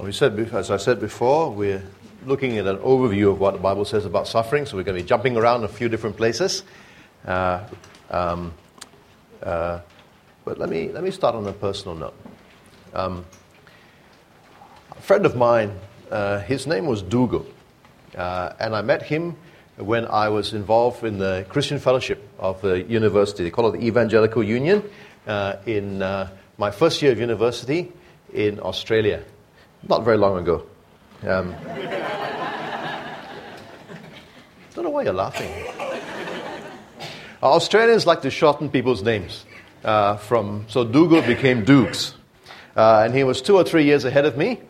We said, as I said before, we're looking at an overview of what the Bible says about suffering, so we're going to be jumping around a few different places. Uh, um, uh, but let me, let me start on a personal note. Um, a friend of mine, uh, his name was Dougal, uh, and I met him when I was involved in the Christian fellowship of the university. They call it the Evangelical Union uh, in uh, my first year of university in Australia not very long ago. Um, don't know why you're laughing. Australians like to shorten people's names. Uh, from so Dougal became Dukes, uh, and he was two or three years ahead of me,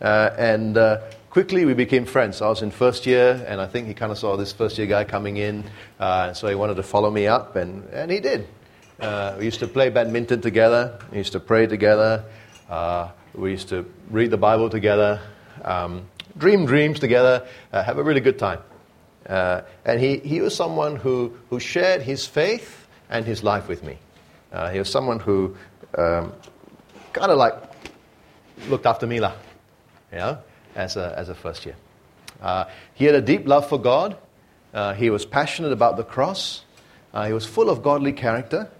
uh, and uh, quickly we became friends. I was in first year, and I think he kind of saw this first year guy coming in, uh, so he wanted to follow me up, and, and he did. Uh, we used to play badminton together. We used to pray together. We used to read the Bible together, um, dream dreams together, uh, have a really good time. Uh, and he, he was someone who, who shared his faith and his life with me. Uh, he was someone who um, kind of like looked after me, you know, as a, as a first year. Uh, he had a deep love for God. Uh, he was passionate about the cross. Uh, he was full of godly character.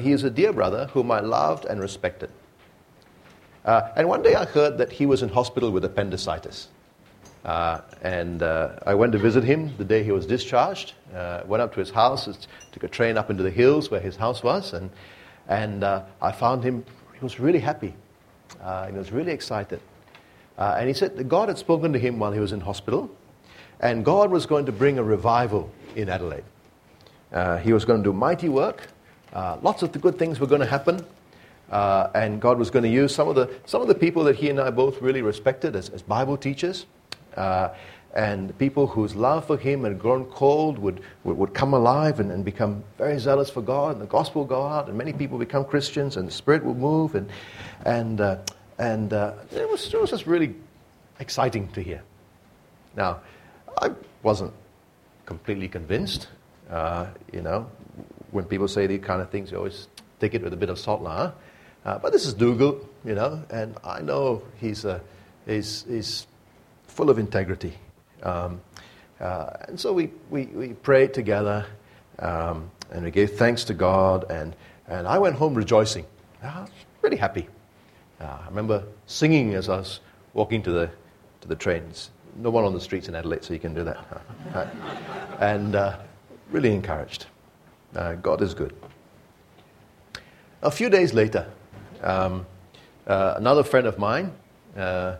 he is a dear brother whom I loved and respected. Uh, and one day I heard that he was in hospital with appendicitis. Uh, and uh, I went to visit him the day he was discharged. Uh, went up to his house, took a train up into the hills where his house was, and, and uh, I found him, he was really happy. Uh, he was really excited. and he said that God had spoken to him while he was in hospital, and God was going to bring a revival in Adelaide. he was going to do mighty work. lots of the good things were going to happen. Uh, and God was going to use some of, the, some of the people that he and I both really respected as, as Bible teachers. Uh, and people whose love for him had grown cold would, would, would, come alive and, and become very zealous for God, and the gospel will go out, and many people become Christians, and the Spirit would move. And, and, uh, and uh, it, was, it was just really exciting to hear. Now, I wasn't completely convinced. Uh, you know, when people say these kind of things, you always take it with a bit of salt, huh? Uh, but this is Dougal, you know, and I know he's, uh, he's, he's full of integrity. Um, uh, and so we, we, we prayed together um, and we gave thanks to God, and, and I went home rejoicing. I was really happy. Uh, I remember singing as I was walking to the, to the trains. No one on the streets in Adelaide, so you can do that. and uh, really encouraged. Uh, God is good. A few days later, um, uh, another friend of mine uh,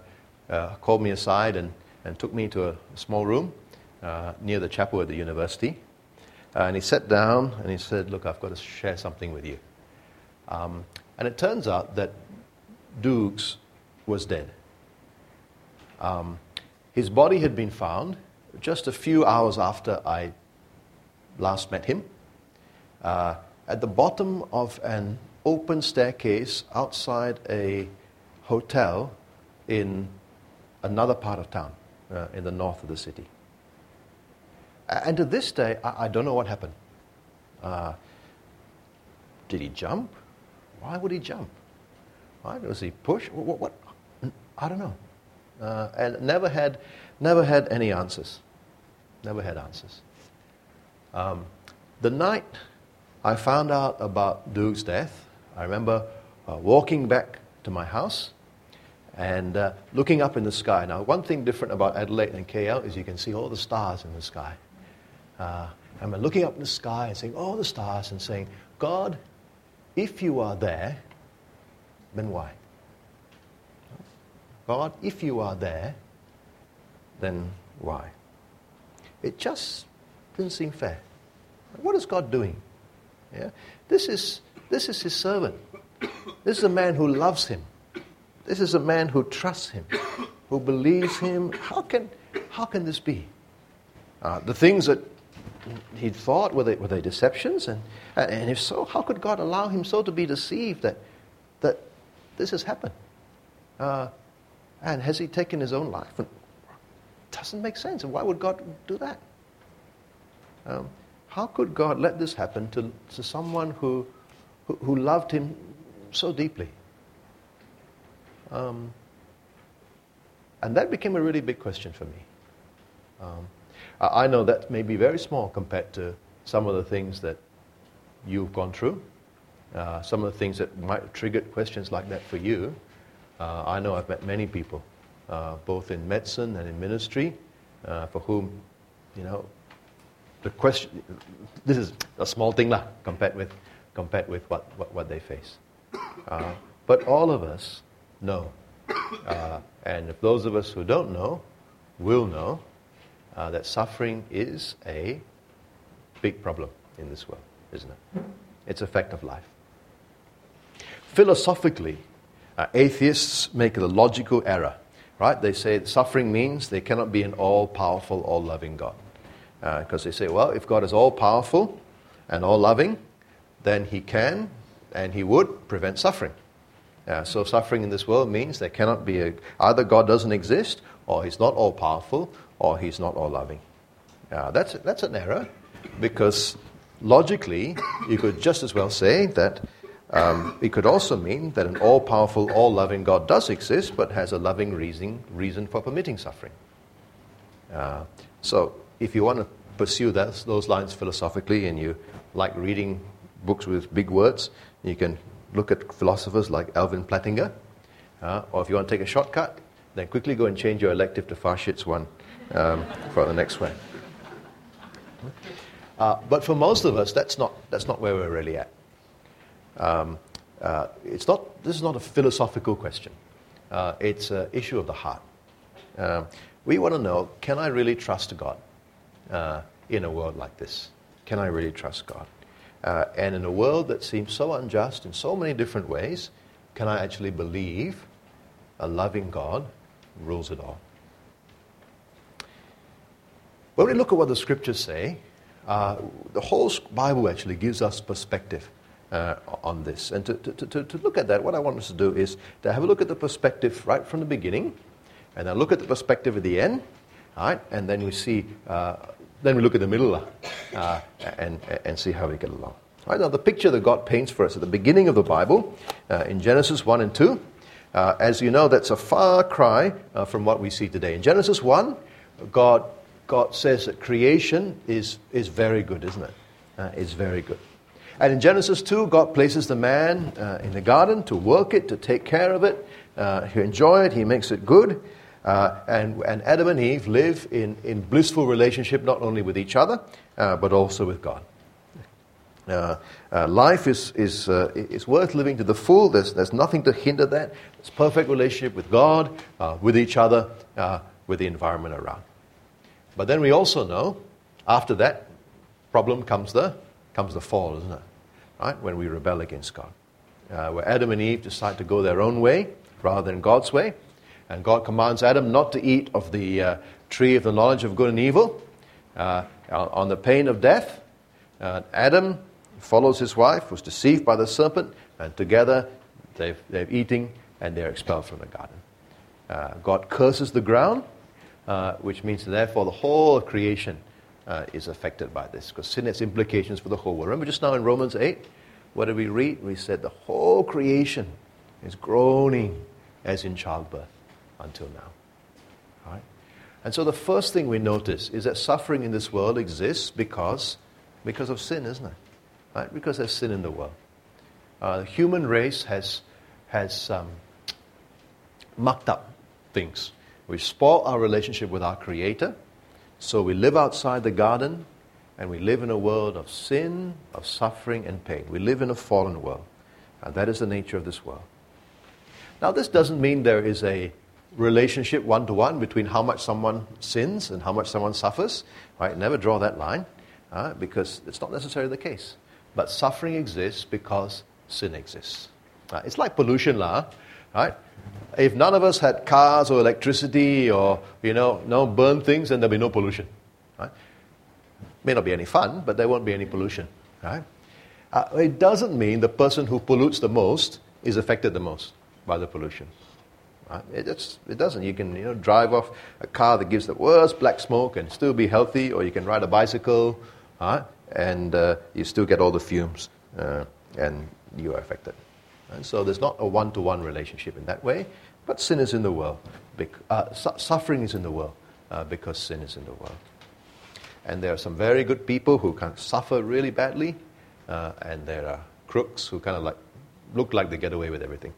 uh, called me aside and, and took me to a, small room uh, near the chapel at the university. Uh, and he sat down and he said, Look, I've got to share something with you. Um, and it turns out that Dukes was dead. Um, his body had been found just a few hours after I last met him uh, at the bottom of an open staircase outside a hotel in another part of town, uh, in the north of the city. And to this day, I, I don't know what happened. Uh, did he jump? Why would he jump? Why was he pushed? What, what, what? I don't know. Uh, and never had, never had any answers. Never had answers. Um, the night I found out about Duke's death, I remember uh, walking back to my house and uh, looking up in the sky. Now, one thing different about Adelaide and KL is you can see all the stars in the sky. Uh, I remember looking up in the sky and seeing all the stars and saying, God, if you are there, then why? God, if you are there, then why? It just didn't seem fair. What is God doing? Yeah? This is this is his servant. This is a man who loves him. This is a man who trusts him, who believes him. How can, how can this be? Uh, the things that he thought were they, were they deceptions? And, and if so, how could God allow him so to be deceived that, that this has happened? Uh, and has he taken his own life? It doesn't make sense. And why would God do that? Um, how could God let this happen to, to someone who, who, who loved him so deeply. Um, And that became a really big question for me. Um, I know that may be very small compared to some of the things that you've gone through, uh, some of the things that might have triggered questions like that for you. Uh, I know I've met many people, uh, both in medicine and in ministry, uh, for whom, you know, the question, this is a small thing lah, compared with, compared with what, what, what they face. Uh, but all of us know. Uh, and if those of us who don't know will know uh, that suffering is a big problem in this world, isn't it? It's a fact of life. Philosophically, uh, atheists make a logical error, right? They say suffering means there cannot be an all powerful, all loving God. Because uh, they say, well, if God is all powerful and all loving, then he can and he would prevent suffering. Uh, so suffering in this world means there cannot be a, either God doesn't exist, or he's not all powerful, or he's not all loving. Uh, that's, that's an error because logically you could just as well say that um, it could also mean that an all powerful, all loving God does exist but has a loving reason, reason for permitting suffering. Uh, so if you want to pursue that, those lines philosophically and you like reading books with big words, you can look at philosophers like Alvin Plantinga. Uh, or if you want to take a shortcut, then quickly go and change your elective to Farshid's one um, for the next one. Uh, but for most of us, that's not, that's not where we're really at. Um, uh, it's not, this is not a philosophical question. Uh, it's an issue of the heart. Um, we want to know can I really trust God? uh, in a world like this? Can I really trust God? Uh, and in a world that seems so unjust in so many different ways, can I actually believe a loving God rules it all? When we look at what the scriptures say, uh, the whole Bible actually gives us perspective uh, on this. And to, to, to, to, look at that, what I want us to do is to have a look at the perspective right from the beginning, and then look at the perspective at the end, right? and then we see uh, then we look at the middle uh, and, and see how we get along. Right, now, the picture that God paints for us at the beginning of the Bible, uh, in Genesis 1 and 2, uh, as you know, that's a far cry uh, from what we see today. In Genesis 1, God, God says that creation is, is very good, isn't it? Uh, it's very good. And in Genesis 2, God places the man uh, in the garden to work it, to take care of it, uh, to enjoy it, He makes it good. Uh, and, and Adam and Eve live in, in blissful relationship not only with each other, uh, but also with God. Uh, uh life is, is, uh, is worth living to the full. There's, there's nothing to hinder that. It's perfect relationship with God, uh, with each other, with the environment around. But then we also know, after that problem comes the, comes the fall, isn't it? Right? When we rebel against God. where Adam and Eve decide to go their own way rather than God's way. And God commands Adam not to eat of the uh, tree of the knowledge of good and evil uh, on the pain of death. Uh, Adam follows his wife, was deceived by the serpent, and together they've, they've eating and they're expelled from the garden. Uh, God curses the ground, uh, which means therefore the whole creation uh, is affected by this, because sin has implications for the whole world. Remember just now in Romans 8, what did we read? We said the whole creation is groaning as in childbirth until now. Right? And so the first thing we notice is that suffering in this world exists because, because of sin, isn't it? Right? Because there's sin in the world. Uh, the human race has, has um, mucked up things. We spoil our relationship with our Creator, so we live outside the garden and we live in a world of sin, of suffering, and pain. We live in a fallen world. And that is the nature of this world. Now, this doesn't mean there is a relationship one to one between how much someone sins and how much someone suffers. Right? Never draw that line uh, because it's not necessarily the case. But suffering exists because sin exists. Uh, it's like pollution, lah. Right? If none of us had cars or electricity or you know no burn things, then there'll be no pollution. Right? May not be any fun, but there won't be any pollution. Right? Uh, it doesn't mean the person who pollutes the most is affected the most by the pollution. It, just, it doesn't. You can you know, drive off a car that gives the worst black smoke and still be healthy, or you can ride a bicycle right? and uh, you still get all the fumes uh, and you are affected. And so there's not a one to one relationship in that way, but sin is in the world bec- uh, su- suffering is in the world uh, because sin is in the world. And there are some very good people who can suffer really badly, uh, and there are crooks who kind of like look like they get away with everything.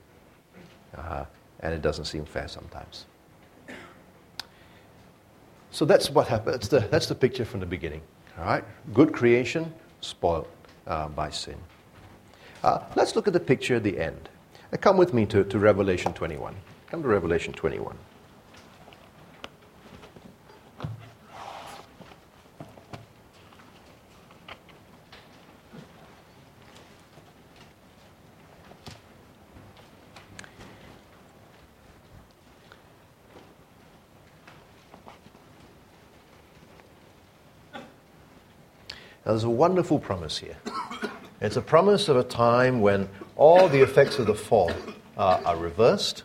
Uh, and it doesn't seem fair sometimes. So that's what happened. That's the, that's the picture from the beginning. All right? Good creation, spoiled uh, by sin. Uh, let's look at the picture at the end. Uh, come with me to, to Revelation 21. Come to Revelation 21. Now, there's a wonderful promise here. It's a promise of a time when all the effects of the fall uh, are reversed,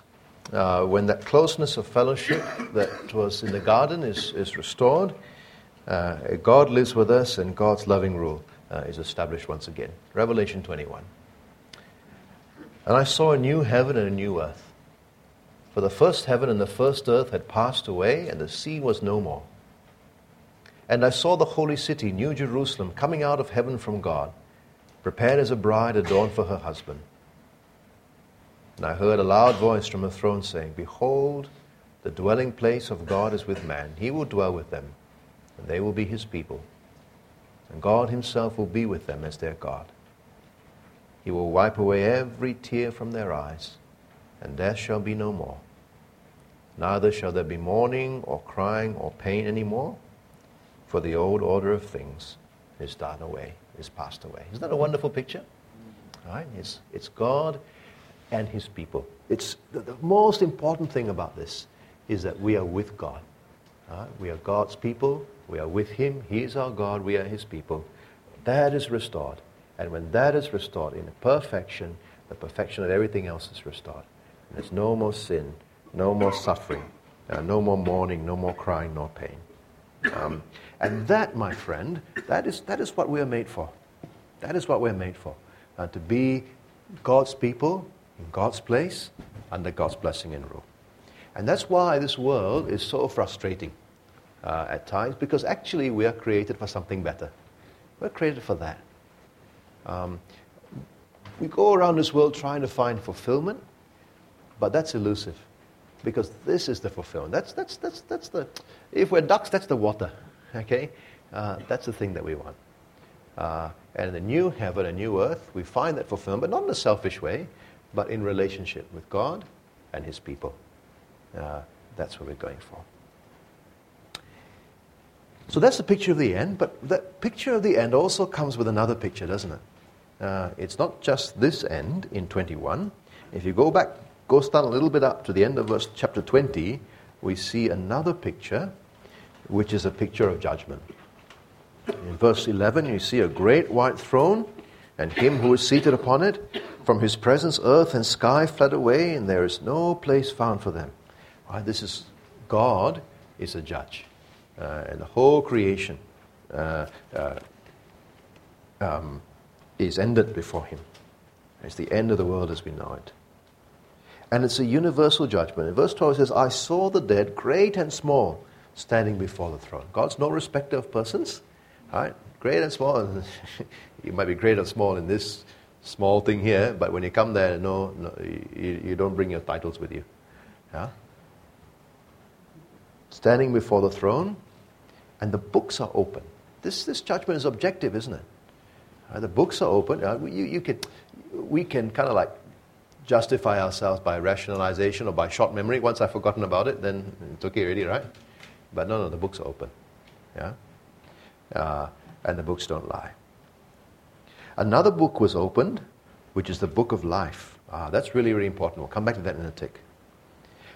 uh, when that closeness of fellowship that was in the garden is, is restored. Uh, God lives with us, and God's loving rule uh, is established once again. Revelation 21. And I saw a new heaven and a new earth. For the first heaven and the first earth had passed away, and the sea was no more. And I saw the holy city, New Jerusalem, coming out of heaven from God, prepared as a bride adorned for her husband. And I heard a loud voice from the throne saying, Behold, the dwelling place of God is with man. He will dwell with them, and they will be his people. And God himself will be with them as their God. He will wipe away every tear from their eyes, and death shall be no more. Neither shall there be mourning or crying or pain any more for the old order of things is done away, is passed away. Isn't that a wonderful picture? Right? It's, it's God and His people. It's the, the most important thing about this is that we are with God. Right? We are God's people. We are with Him. He is our God. We are His people. That is restored. And when that is restored in perfection, the perfection of everything else is restored. There's no more sin, no more suffering, uh, no more mourning, no more crying, no pain. Um, and that, my friend, that is, that is what we are made for. That is what we're made for. Uh, to be God's people in God's place under God's blessing and rule. And that's why this world is so frustrating uh, at times, because actually we are created for something better. We're created for that. Um, we go around this world trying to find fulfillment, but that's elusive because this is the fulfillment. That's, that's, that's, that's the, if we're ducks, that's the water. Okay? Uh, that's the thing that we want. Uh, and in the new heaven and new earth, we find that fulfillment, but not in a selfish way, but in relationship with God and His people. Uh, that's what we're going for. So that's the picture of the end, but that picture of the end also comes with another picture, doesn't it? Uh, it's not just this end in 21. If you go back, go stand a little bit up to the end of verse chapter 20, we see another picture, which is a picture of judgment. In verse 11, you see a great white throne and him who is seated upon it. From his presence, earth and sky fled away, and there is no place found for them. Right, this is God is a judge, uh, and the whole creation uh, uh, um, is ended before him. It's the end of the world as we know it. And it's a universal judgment. In verse 12 it says, I saw the dead, great and small, standing before the throne. God's no respecter of persons. Right? Great and small. you might be great or small in this small thing here, but when you come there, no, no you, you don't bring your titles with you. Yeah? Standing before the throne, and the books are open. This, this judgment is objective, isn't it? Uh, the books are open. Uh, you, you can, we can kind of like justify ourselves by rationalization or by short memory. Once I've forgotten about it, then it's okay already, right? But no, no, the books are open. Yeah? Uh, and the books don't lie. Another book was opened, which is the book of life. Ah, that's really, really important. We'll come back to that in a tick.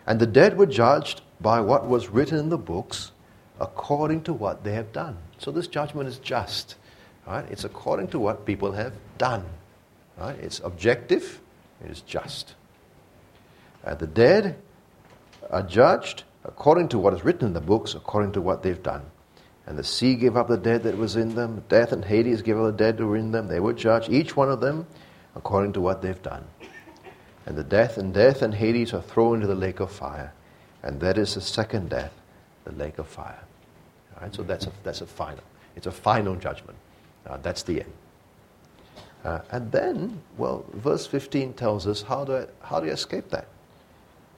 And the dead were judged by what was written in the books according to what they have done. So this judgment is just. Right? It's according to what people have done. Right? It's objective, it is just. Uh, the dead are judged according to what is written in the books, according to what they've done. And the sea gave up the dead that was in them. Death and Hades gave up the dead that were in them. They were judged, each one of them, according to what they've done. And the death and death and Hades are thrown into the lake of fire. And that is the second death, the lake of fire. All right, so that's a, that's a final. It's a final judgment. Uh, that's the end. Uh, and then, well, verse 15 tells us how do, I, how do you escape that?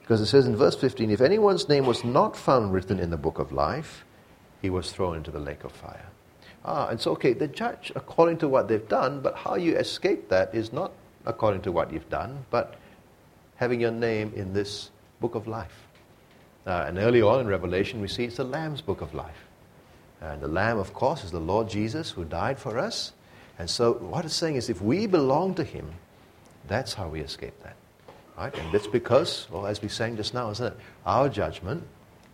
Because it says in verse 15, if anyone's name was not found written in the book of life, he was thrown into the lake of fire. Ah, and so, okay, the judge according to what they've done, but how you escape that is not according to what you've done, but having your name in this book of life. Uh, and early on in Revelation, we see it's the Lamb's book of life. And the Lamb, of course, is the Lord Jesus who died for us. And so, what it's saying is if we belong to Him, that's how we escape that. Right? And that's because, well, as we sang just now, isn't it? Our judgment,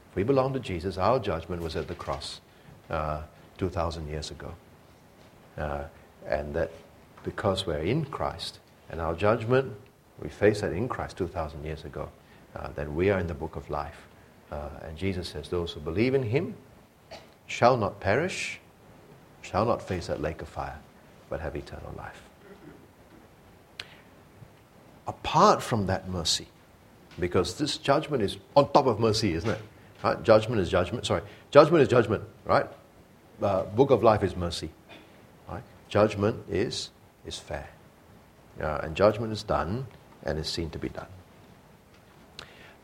if we belong to Jesus, our judgment was at the cross uh, 2,000 years ago. Uh, and that because we're in Christ and our judgment, we face that in Christ 2,000 years ago, uh, we are in the book of life. Uh, and Jesus says, Those who believe in Him shall not perish, shall not face that lake of fire, but have eternal life. Apart from that mercy, because this judgment is on top of mercy, isn't it? Right? Judgment is judgment. Sorry, judgment is judgment, right? Uh, book of life is mercy. Right? Judgment is, is fair. Uh, and judgment is done and is seen to be done.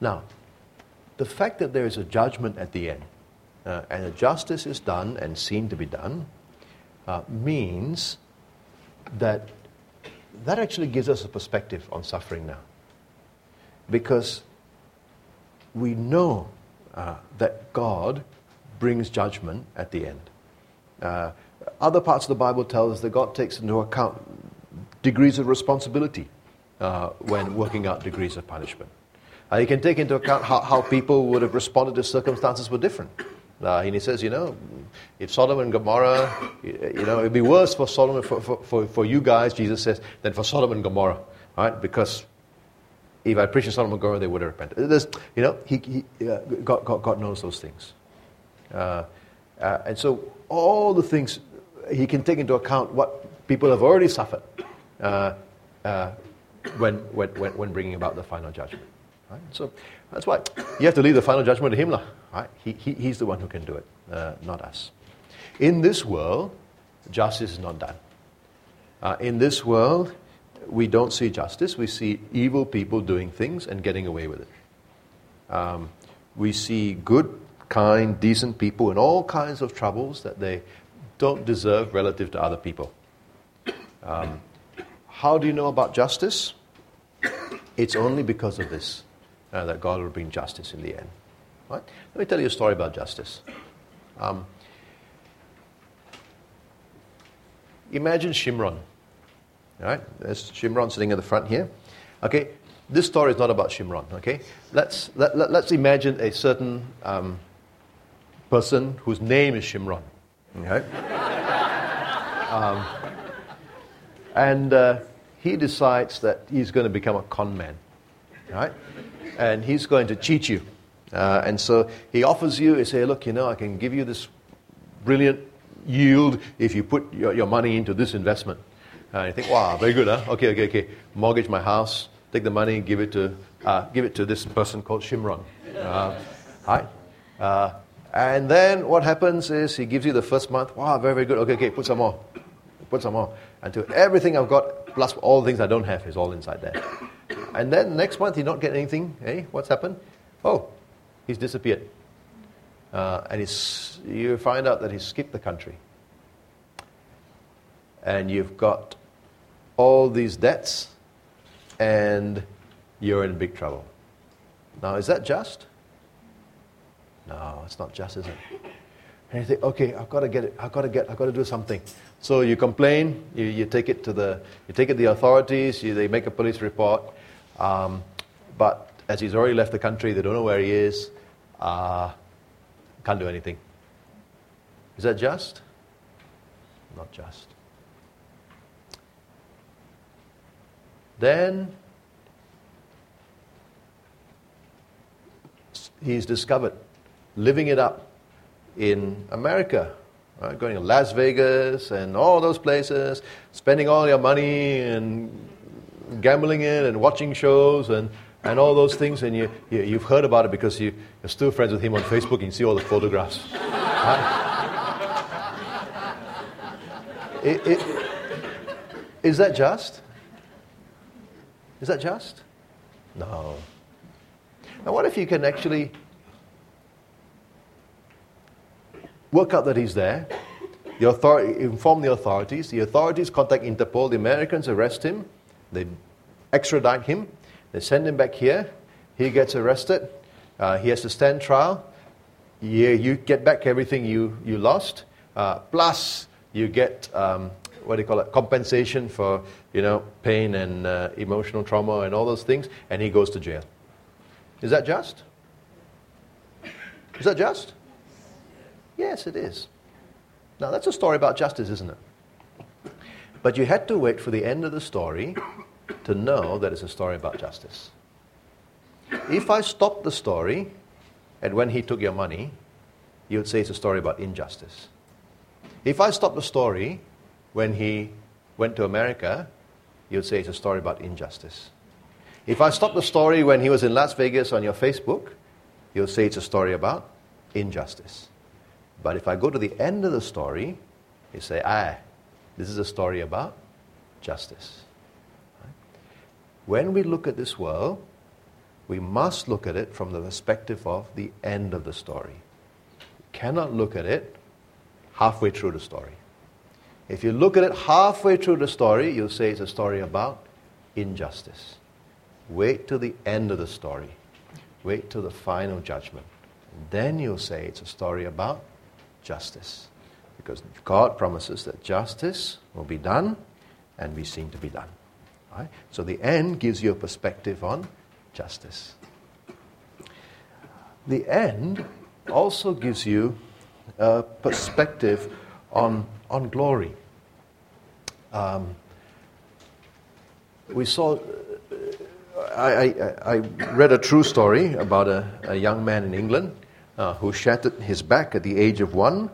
Now, the fact that there is a judgment at the end uh, and a justice is done and seen to be done uh, means that that actually gives us a perspective on suffering now. Because we know uh, that God brings judgment at the end. Uh, other parts of the Bible tell us that God takes into account degrees of responsibility uh, when working out degrees of punishment. Uh, you can take into account how, how people would have responded if circumstances were different. Uh, and he says, you know, if Sodom and Gomorrah, you know, it'd be worse for Sodom for, for, for, for you guys, Jesus says, than for Sodom and Gomorrah, right? Because if I preached in Sodom and Gomorrah, they would have repented. There's, you know, he, he, uh, God, God, God, knows those things. Uh, uh, and so all the things, he can take into account what people have already suffered uh, uh, when, when, when bringing about the final judgment. Right? So that's why you have to leave the final judgment to him. Right? He, he, he's the one who can do it, uh, not us. In this world, justice is not done. Uh, in this world, we don't see justice. We see evil people doing things and getting away with it. Um, we see good, kind, decent people in all kinds of troubles that they don't deserve relative to other people. Um, how do you know about justice? It's only because of this uh, that God will bring justice in the end. Right? Let me tell you a story about justice. Um, imagine Shimron. All right, there's Shimron sitting in the front here. Okay, this story is not about Shimron. Okay, let's let, let, us imagine a certain um, person whose name is Shimron. Okay, um, and uh, he decides that he's going to become a con man. Right, and he's going to cheat you. Uh, and so he offers you, he say, look, you know, I can give you this brilliant yield if you put your, your money into this investment. And you think, wow, very good, huh? Okay, okay, okay. Mortgage my house, take the money, give it to, uh, give it to this person called Shimron. Uh, right? Uh, and then what happens is he gives you the first month, wow, very, very good. Okay, okay, put some more. Put some more. Until everything I've got, plus all the things I don't have, is all inside there. And then next month you don't get anything. Hey, what's happened? Oh, he's disappeared. Uh, and he's, you find out that he's skipped the country. And you've got all these debts, and you're in big trouble. Now, is that just? No, it's not just, is it? And you think, okay, I've got to get it. I've got to get. I've got to do something. So you complain. You, you take it to the. You take it to the authorities. You, they make a police report. Um, but as he's already left the country, they don't know where he is. Uh, can't do anything. Is that just? Not just. Then he's discovered living it up in America, right? going to Las Vegas and all those places, spending all your money and gambling in and watching shows and and all those things, and you, you, have heard about it because you, you're still friends with him on Facebook and you see all the photographs. it, it, is that just? Is that just? No. Now, what if you can actually work out that he's there? The inform the authorities. The authorities contact Interpol. The Americans arrest him. They extradite him. They send him back here. He gets arrested. Uh, he has to stand trial. Yeah, you get back everything you, you lost. Uh, plus, you get um, what do you call it? Compensation for you know pain and uh, emotional trauma and all those things. And he goes to jail. Is that just? Is that just? Yes, it is. Now, that's a story about justice, isn't it? But you had to wait for the end of the story to know that it's a story about justice. If I stopped the story at when he took your money, you'd say it's a story about injustice. If I stopped the story when he went to America, you'd say it's a story about injustice. If I stopped the story when he was in Las Vegas on your Facebook, you'll say it's a story about injustice. But if I go to the end of the story, you say, ah, this is a story about justice. When we look at this world, we must look at it from the perspective of the end of the story. You cannot look at it halfway through the story. If you look at it halfway through the story, you'll say it's a story about injustice. Wait till the end of the story. Wait till the final judgment. Then you'll say it's a story about justice. Because God promises that justice will be done and be seen to be done. Right? So the end gives you a perspective on justice. The end also gives you a perspective on, on glory. Um, we saw, I, I, I, read a true story about a, a young man in England uh, who shattered his back at the age of one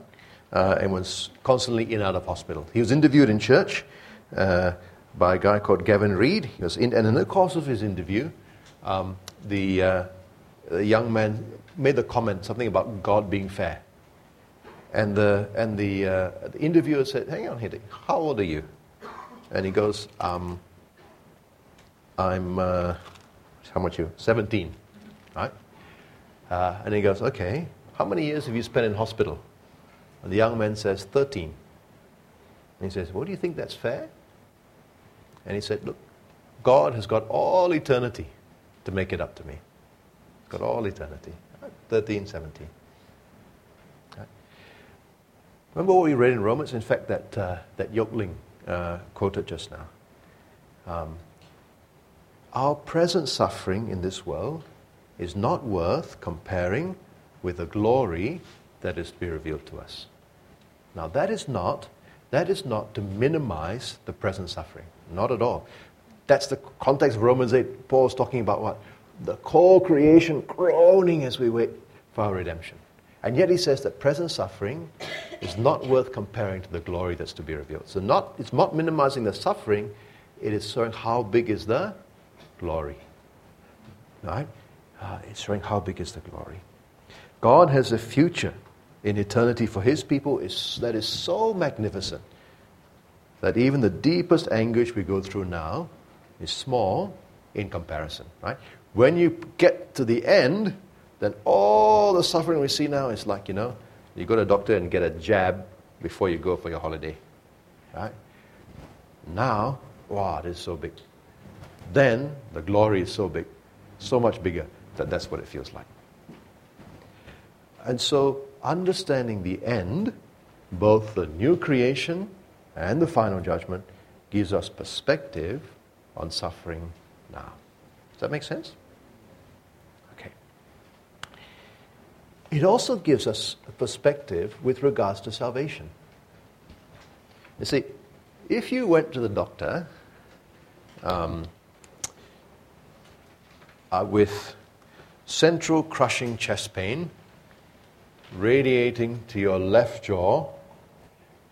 uh, and was constantly in and out of hospital. He was interviewed in church uh, by a guy called Gavin Reed. He was in, and in the course of his interview, um, the, uh, the young man made the comment, something about God being fair. And the, and the, uh, the interviewer said, Hang on, Hiddick, how old are you? And he goes, um, I'm, uh, how much you? 17, right? Uh, and he goes, Okay, how many years have you spent in hospital? And the young man says, 13. And he says, What do you think that's fair? And he said, Look, God has got all eternity to make it up to me. Got all eternity. 13, 17. Remember what we read in Romans? In fact, that, uh, that Yoke Ling uh, quoted just now. Um, our present suffering in this world is not worth comparing with the glory that is to be revealed to us. Now, that is not, that is not to minimize the present suffering. Not at all. That's the context of Romans 8. Paul is talking about what? The core creation groaning as we wait for our redemption. And yet he says that present suffering is not worth comparing to the glory that's to be revealed. So not, it's not minimizing the suffering, it is showing how big is the glory. Right? Uh, it's showing how big is the glory. God has a future in eternity for his people is, that is so magnificent that even the deepest anguish we go through now is small in comparison. Right? When you get to the end, then all the suffering we see now is like, you know, you go to a doctor and get a jab before you go for your holiday. Right? Now, wow, this is so big. Then the glory is so big, so much bigger that that's what it feels like. And so, understanding the end, both the new creation and the final judgment, gives us perspective on suffering now. Does that make sense? Okay. It also gives us a perspective with regards to salvation. You see, if you went to the doctor um, uh, with central crushing chest pain radiating to your left jaw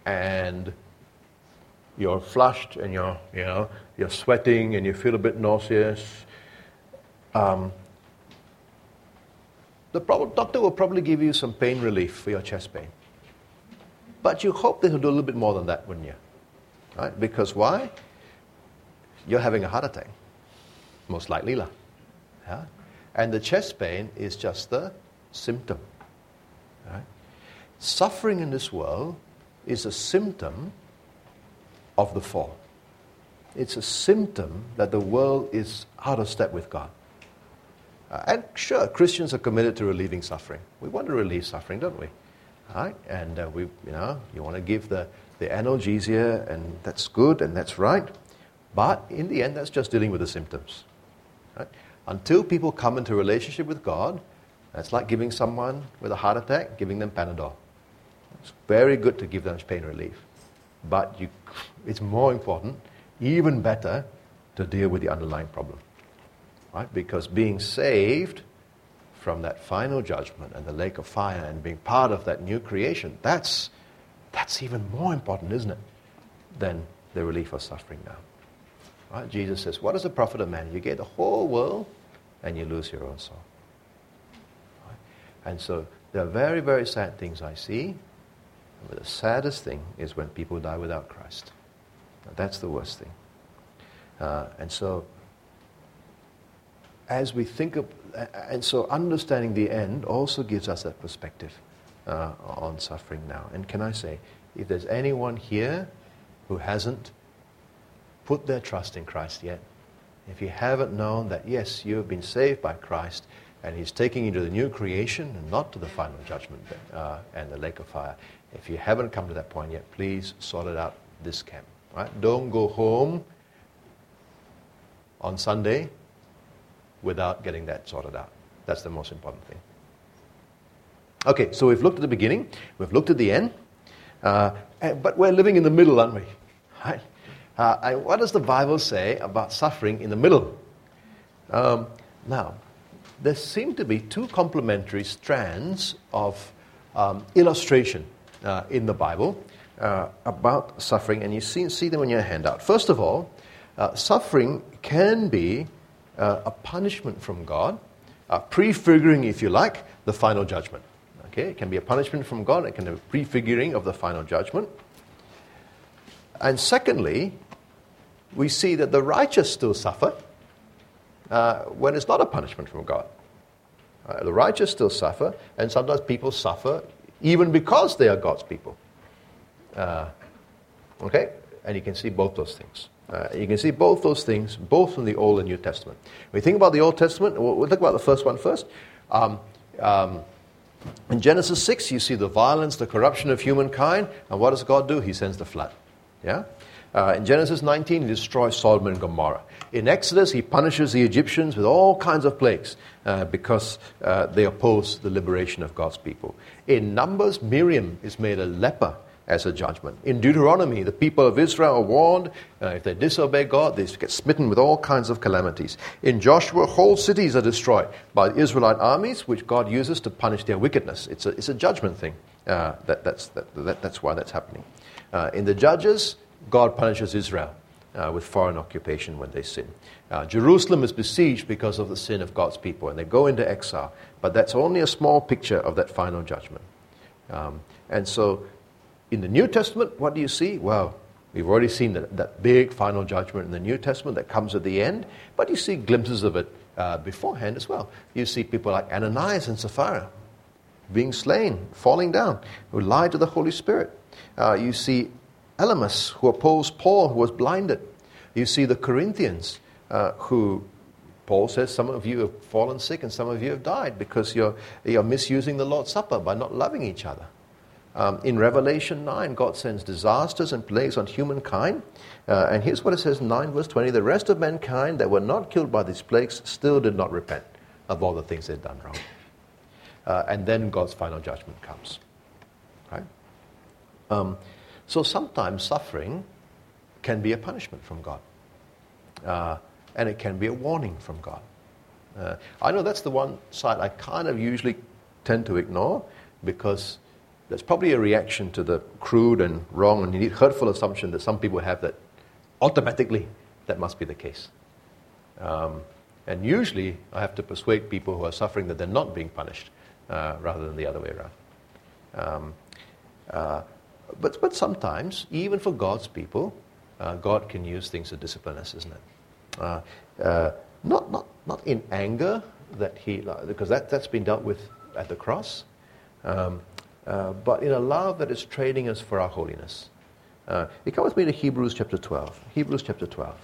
and you're flushed and you're, you know, you're sweating and you feel a bit nauseous um, the prob- doctor will probably give you some pain relief for your chest pain. But you hope they will do a little bit more than that, wouldn't you? Right? Because why? You're having a heart attack. Most likely. Yeah? And the chest pain is just the symptom. Right? Suffering in this world is a symptom of the fall. It's a symptom that the world is out of step with God. Uh, and sure, Christians are committed to relieving suffering. We want to relieve suffering, don't we? Right? And uh, we, you know, you want to give the, the analgesia, and that's good and that's right. But in the end, that's just dealing with the symptoms. Right? Until people come into relationship with God, that's like giving someone with a heart attack, giving them Panadol. It's very good to give them pain relief. But you, it's more important, even better, to deal with the underlying problem. Right? Because being saved from that final judgment and the lake of fire and being part of that new creation, that's, that's even more important, isn't it, than the relief of suffering now. Right? Jesus says, What is the profit of man? You get the whole world and you lose your own soul. And so there are very, very sad things I see. But the saddest thing is when people die without Christ. Now, that's the worst thing. Uh, and so, as we think of, and so understanding the end also gives us that perspective uh, on suffering now. And can I say, if there's anyone here who hasn't put their trust in Christ yet, if you haven't known that, yes, you have been saved by Christ and He's taking you to the new creation and not to the final judgment uh, and the lake of fire, if you haven't come to that point yet, please sort it out this camp. Right? Don't go home on Sunday without getting that sorted out. That's the most important thing. Okay, so we've looked at the beginning, we've looked at the end, uh, but we're living in the middle, aren't we? Right? Uh, what does the Bible say about suffering in the middle? Um, now, there seem to be two complementary strands of um, illustration uh, in the Bible uh, about suffering, and you see, see them in your handout. First of all, uh, suffering can be uh, a punishment from God, uh, prefiguring, if you like, the final judgment. Okay, it can be a punishment from God, it can be a prefiguring of the final judgment. And secondly, we see that the righteous still suffer uh, when it's not a punishment from God. Uh, the righteous still suffer, and sometimes people suffer even because they are God's people. Uh, okay? And you can see both those things. Uh, you can see both those things, both in the Old and New Testament. When you think about the Old Testament, we'll, we'll think about the first one first. Um, um, in Genesis 6, you see the violence, the corruption of humankind, and what does God do? He sends the flood. Yeah? Uh, in Genesis 19, he destroys Sodom and Gomorrah. In Exodus, he punishes the Egyptians with all kinds of plagues uh, because uh, they oppose the liberation of God's people. In Numbers, Miriam is made a leper as a judgment. In Deuteronomy, the people of Israel are warned uh, if they disobey God, they get smitten with all kinds of calamities. In Joshua, whole cities are destroyed by the Israelite armies, which God uses to punish their wickedness. It's a, it's a judgment thing. Uh, that, that's, that, that, that's why that's happening. Uh, in the Judges, God punishes Israel uh, with foreign occupation when they sin. Uh, Jerusalem is besieged because of the sin of God's people, and they go into exile. But that's only a small picture of that final judgment. Um, and so, in the New Testament, what do you see? Well, we've already seen that, that big final judgment in the New Testament that comes at the end, but you see glimpses of it uh, beforehand as well. You see people like Ananias and Sapphira being slain, falling down, who lied to the Holy Spirit. Uh, you see Elymas, who opposed Paul, who was blinded. You see the Corinthians, uh, who Paul says some of you have fallen sick and some of you have died because you're, you're misusing the Lord's Supper by not loving each other. Um, in Revelation 9, God sends disasters and plagues on humankind. Uh, and here's what it says in 9 verse 20 The rest of mankind that were not killed by these plagues still did not repent of all the things they'd done wrong. Uh, and then God's final judgment comes. Right? Um, so sometimes suffering can be a punishment from God, uh, and it can be a warning from God. Uh, I know that's the one side I kind of usually tend to ignore because that's probably a reaction to the crude and wrong and hurtful assumption that some people have that automatically that must be the case. Um, And usually I have to persuade people who are suffering that they're not being punished uh, rather than the other way around. Um, uh, but, but sometimes, even for God's people, uh, God can use things to discipline us, isn't it? Uh, uh, not, not, not in anger, that he, because that, that's been dealt with at the cross, um, uh, but in a love that is training us for our holiness. Uh, with me to Hebrews chapter 12. Hebrews chapter 12.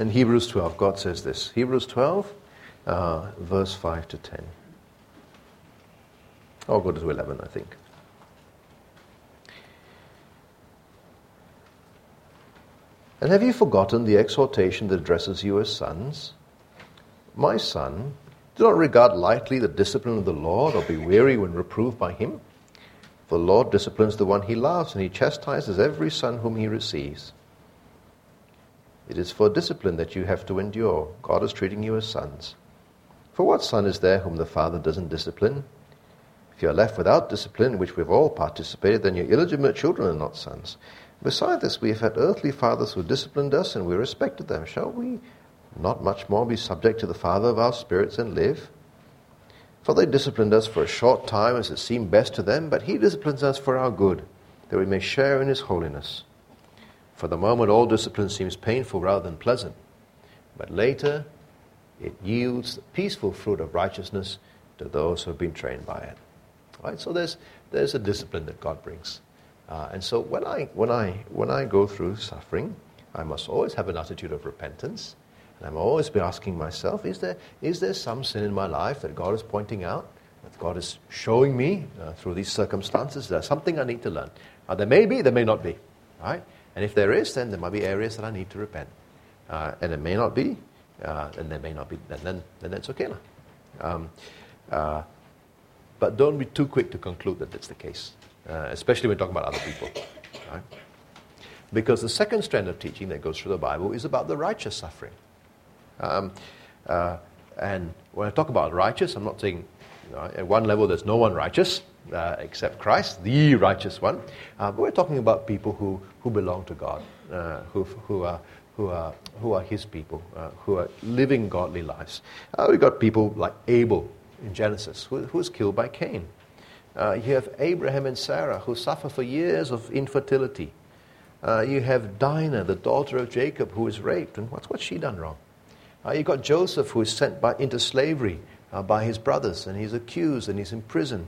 In Hebrews 12, God says this Hebrews 12, uh, verse 5 to 10. I'll go to 11, I think. And have you forgotten the exhortation that addresses you as sons? My son, do not regard lightly the discipline of the Lord, or be weary when reproved by him. For the Lord disciplines the one he loves, and he chastises every son whom he receives. It is for discipline that you have to endure. God is treating you as sons. For what son is there whom the Father doesn't discipline? If you are left without discipline, which we've all participated, then your illegitimate children are not sons. Besides this, we have had earthly fathers who disciplined us, and we respected them. Shall we not much more be subject to the Father of our spirits and live? For they disciplined us for a short time as it seemed best to them, but He disciplines us for our good, that we may share in His holiness. For the moment, all discipline seems painful rather than pleasant, but later it yields the peaceful fruit of righteousness to those who have been trained by it. Right? So there's, there's a discipline that God brings. Uh, and so when I, when, I, when I go through suffering, I must always have an attitude of repentance. And I'm always be asking myself, is there, is there some sin in my life that God is pointing out? That God is showing me uh, through these circumstances? There's something I need to learn. Uh, there may be, there may not be. Right? And if there is, then there might be areas that I need to repent. Uh, and it may not be, uh, and there may not be, then, then, then that's okay. Um, uh, but don't be too quick to conclude that that's the case, uh, especially when talking about other people. Right? Because the second strand of teaching that goes through the Bible is about the righteous suffering. Um, uh, and when I talk about righteous, I'm not saying you know, at one level there's no one righteous uh, except Christ, the righteous one. Uh, but we're talking about people who, who belong to God, uh, who, who, are, who, are, who are His people, uh, who are living godly lives. Uh, we've got people like Abel in Genesis, who, who was killed by Cain. Uh, you have Abraham and Sarah, who suffer for years of infertility. you have Dinah, the daughter of Jacob, who is raped. And what's, what's she done wrong? you've got Joseph, who is sent by, into slavery by his brothers, and he's accused and he's in prison.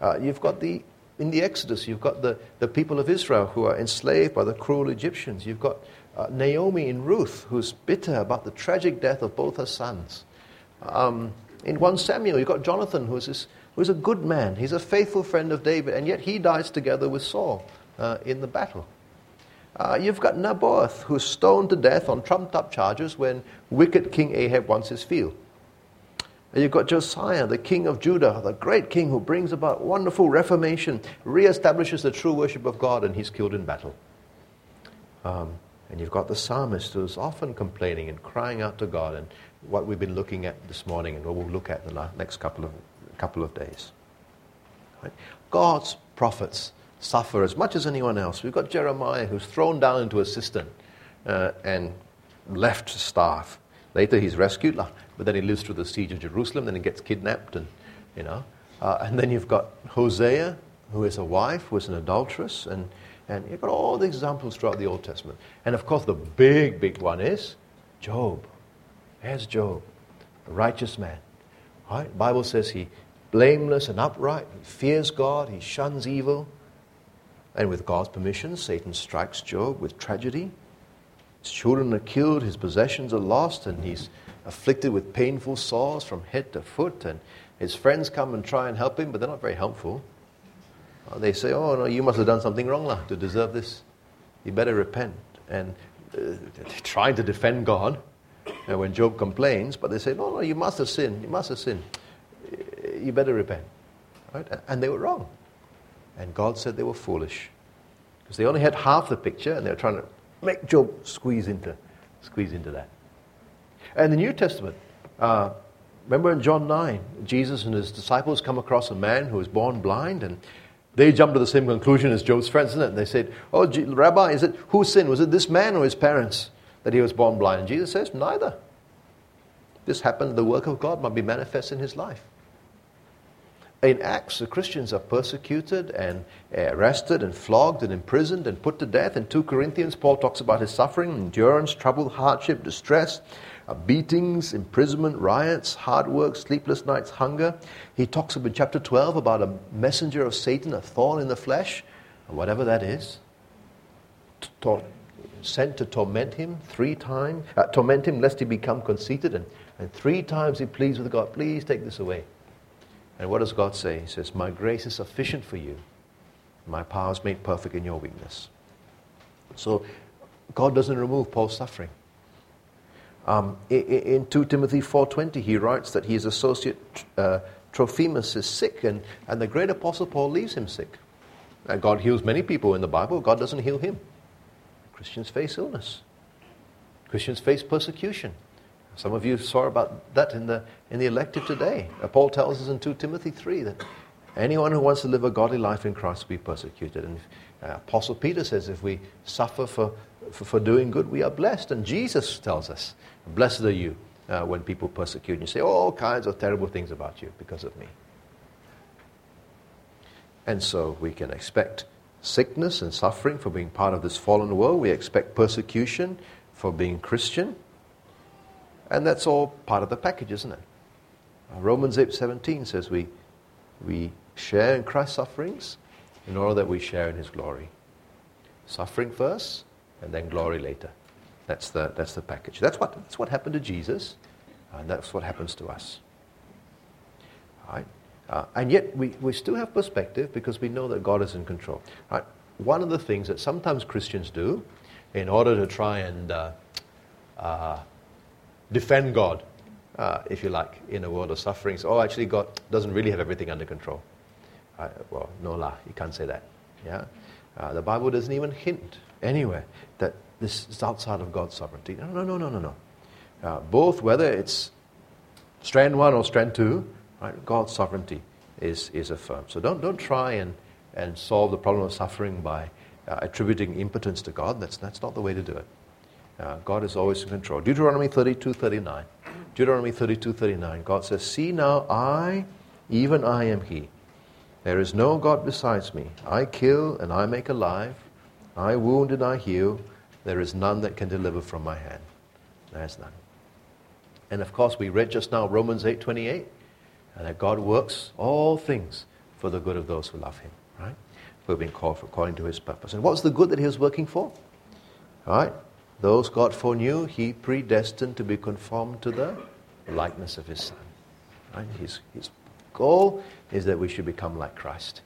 Uh, you've got the, in the Exodus, you've got the, the people of Israel who are enslaved by the cruel Egyptians. You've got uh, Naomi in Ruth, who's bitter about the tragic death of both her sons. Um, in 1 Samuel, you've got Jonathan, who's, this, who's a good man. He's a faithful friend of David, and yet he dies together with Saul uh, in the battle. Uh, you've got Naboth, who's stoned to death on trumped up charges when wicked King Ahab wants his field. And you've got Josiah, the king of Judah, the great king who brings about wonderful reformation, reestablishes the true worship of God, and he's killed in battle. Um, and you've got the psalmist who's often complaining and crying out to God, and what we've been looking at this morning and what we'll look at in the next couple of, couple of days. Right? God's prophets suffer as much as anyone else. We've got Jeremiah who's thrown down into a cistern uh, and left to starve. Later he's rescued, but then he lives through the siege of Jerusalem, then he gets kidnapped, and, you know. Uh, and then you've got Hosea, who is a wife, who is an adulteress, and, and you've got all the examples throughout the Old Testament. And of course, the big, big one is Job. There's Job, a righteous man. Right? The Bible says he blameless and upright, he fears God, he shuns evil. And with God's permission, Satan strikes Job with tragedy. His children are killed, his possessions are lost, and he's afflicted with painful sores from head to foot. And his friends come and try and help him, but they're not very helpful. Uh, they say, Oh, no, you must have done something wrong lah, to deserve this. You better repent. And uh, trying to defend God and uh, when Job complains, but they say, No, no, you must have sinned. You must have sinned. You better repent. Right? And they were wrong. And God said they were foolish. Because they only had half the picture and they were trying to make Job squeeze into, squeeze into that. And the New Testament, uh, remember in John 9, Jesus and his disciples come across a man who was born blind, and they jump to the same conclusion as Job's friends, isn't it? And they said, Oh, Rabbi, is it who sinned? Was it this man or his parents that he was born blind? And Jesus says, Neither. This happened, the work of God might be manifest in his life. In Acts, the Christians are persecuted and arrested and flogged and imprisoned and put to death. In 2 Corinthians, Paul talks about his suffering, endurance, trouble, hardship, distress, beatings, imprisonment, riots, hard work, sleepless nights, hunger. He talks in chapter 12 about a messenger of Satan, a thorn in the flesh, whatever that is, to, sent to torment him three times, uh, torment him lest he become conceited. And, and three times he pleads with God, please take this away. And what does God say? He says, My grace is sufficient for you. My power is made perfect in your weakness. So God doesn't remove Paul's suffering. Um, in 2 Timothy 4.20, he writes that his associate uh, Trophimus is sick, and, and the great apostle Paul leaves him sick. And God heals many people in the Bible. God doesn't heal him. Christians face illness. Christians face persecution. Some of you saw about that in the, in the elective today. Uh, Paul tells us in 2 Timothy 3 that anyone who wants to live a godly life in Christ will be persecuted. And uh, Apostle Peter says if we suffer for, for, for, doing good, we are blessed. And Jesus tells us, Blessed are you uh, when people persecute you say all kinds of terrible things about you because of me. And so we can expect sickness and suffering for being part of this fallen world. We expect persecution for being Christian. And that's all part of the package, isn't it? Uh, Romans 8:17 says we, we share in Christ's sufferings in order that we share in his glory. Suffering first, and then glory later. That's the, that's the package. That's what, that's what happened to Jesus, and that's what happens to us. Right? Uh, and yet we, we still have perspective because we know that God is in control. Right? One of the things that sometimes Christians do in order to try and uh, uh, defend God, uh, if you like, in a world of sufferings. Oh, actually, God doesn't really have everything under control. Well, no lah, you can't say that. Yeah, uh, the Bible doesn't even hint anywhere that this is outside of God's sovereignty. No, no, no, no, no, no. Uh, both, whether it's strand one or strand two, right, God's sovereignty is, is affirmed. So don't, don't try and, and solve the problem of suffering by uh, attributing impotence to God. That's, that's not the way to do it. Uh, God is always in control. Deuteronomy 32 39. Deuteronomy 32 39. God says, See now, I, even I am He. There is no God besides me. I kill and I make alive. I wound and I heal. There is none that can deliver from my hand. There's none. And of course, we read just now Romans 8 28. And that God works all things for the good of those who love Him, right? Who have been called according to His purpose. And what's the good that He was working for? Right? Those God foreknew, He predestined to be conformed to the likeness of His Son. Right? His, his goal is that we should become like Christ.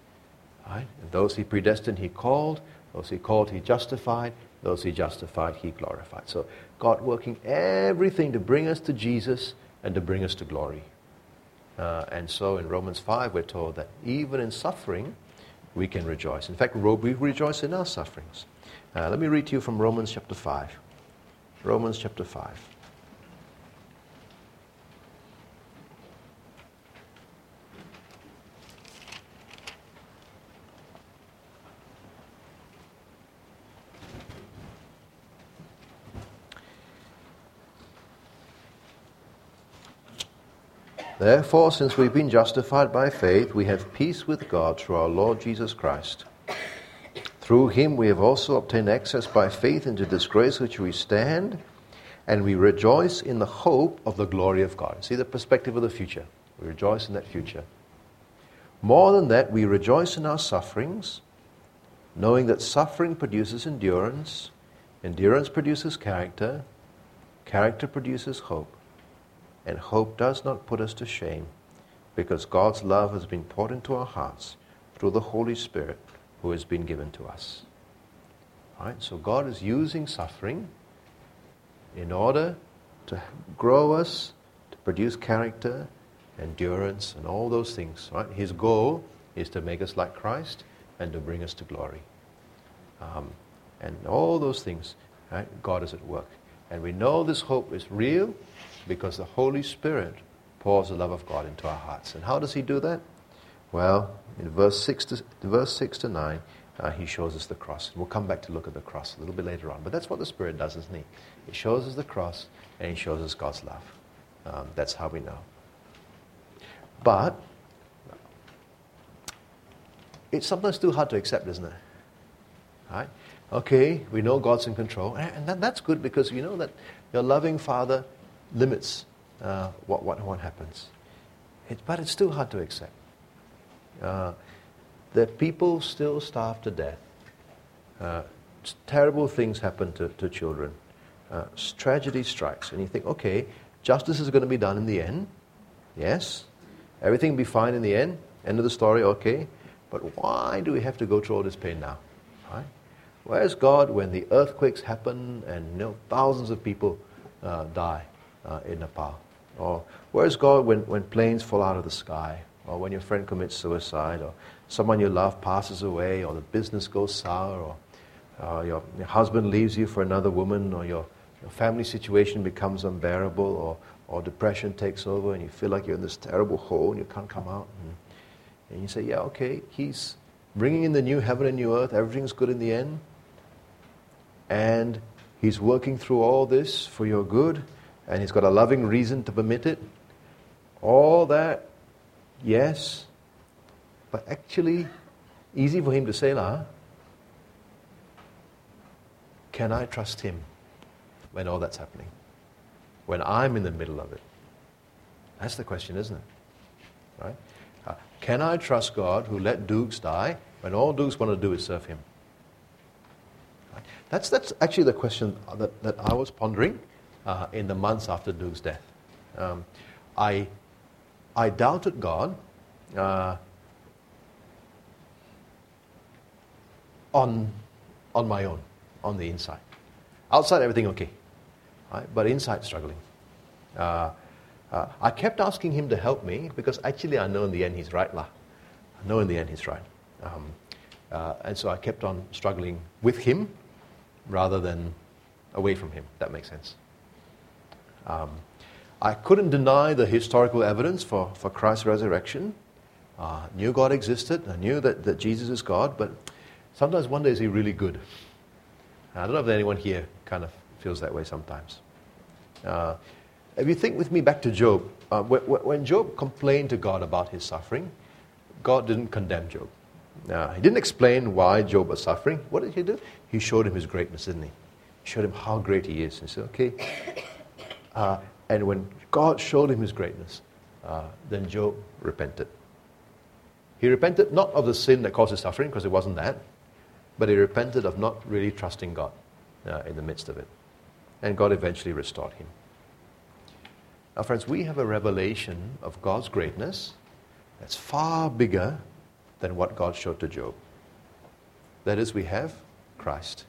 Right? And those He predestined, He called. Those He called, He justified. Those He justified, He glorified. So God working everything to bring us to Jesus and to bring us to glory. Uh, and so in Romans 5, we're told that even in suffering, we can rejoice. In fact, we rejoice in our sufferings. Uh, let me read to you from Romans chapter 5. Romans chapter 5. Therefore, since we've been justified by faith, we have peace with God through our Lord Jesus Christ through him we have also obtained access by faith into this grace which we stand, and we rejoice in the hope of the glory of God. See the perspective of the future. We rejoice in that future. More than that, we rejoice in our sufferings, knowing that suffering produces endurance, endurance produces character, character produces hope, and hope does not put us to shame, because God's love has been poured into our hearts through the Holy Spirit who has been given to us. Right? So God is using suffering in order to grow us, to produce character, endurance, and all those things. Right? His goal is to make us like Christ and to bring us to glory. Um, and all those things, right? God is at work. And we know this hope is real because the Holy Spirit pours the love of God into our hearts. And how does He do that? Well, in verse 6 to, verse 6 to 9, uh, He shows us the cross. We'll come back to look at the cross a little bit later on. But that's what the Spirit does, isn't He? He shows us the cross and He shows us God's love. Um, that's how we know. But it's sometimes too hard to accept, isn't it? Right? Okay, we know God's in control, and that, that's good because you know that your loving Father limits uh, what, what, what happens. It, but it's still hard to accept. Uh, that people still starve to death. Uh, terrible things happen to, to children. Uh, tragedy strikes, and you think, okay, justice is going to be done in the end. Yes. Everything will be fine in the end. End of the story, okay. But why do we have to go through all this pain now? Right? Where's God when the earthquakes happen and you know, thousands of people uh, die uh, in Nepal? Or where's God when, when planes fall out of the sky? Or when your friend commits suicide? Or someone you love passes away? Or the business goes sour? Or uh, your, your, husband leaves you for another woman? Or your, your family situation becomes unbearable? Or, or depression takes over and you feel like you're in this terrible hole and you can't come out? And, and you say, yeah, okay, he's bringing in the new heaven and new earth. Everything's good in the end. And he's working through all this for your good and he's got a loving reason to permit it. All that, yes, but actually, easy for him to say, lah. Can I trust him when all that's happening? When I'm in the middle of it? That's the question, isn't it? Right? Uh, can I trust God who let Dukes die when all Dukes want to do is serve him? Right? That's, that's actually the question that, that I was pondering uh, in the months after Duke's death. Um, I, I doubted God uh, on, on my own, on the inside. Outside, everything okay, right? but inside, struggling. Uh, uh, I kept asking him to help me because actually I know in the end he's right. Lah. I know in the end he's right. Um, uh, and so I kept on struggling with him rather than away from him. That makes sense. Um, I couldn't deny the historical evidence for, for Christ's resurrection. Uh, knew God existed. I knew that, that Jesus is God, but sometimes wonder is he really good? I don't know if anyone here kind of feels that way sometimes. Uh, if you think with me back to Job, uh, when Job complained to God about his suffering, God didn't condemn Job. Uh, he didn't explain why Job was suffering. What did he do? He showed him his greatness, didn't he? He showed him how great he is. He said, okay. Uh, and when God showed him his greatness, uh, then Job repented. He repented not of the sin that caused his suffering, because it wasn't that, but he repented of not really trusting God uh, in the midst of it. And God eventually restored him. Now, friends, we have a revelation of God's greatness that's far bigger than what God showed to Job. That is, we have Christ.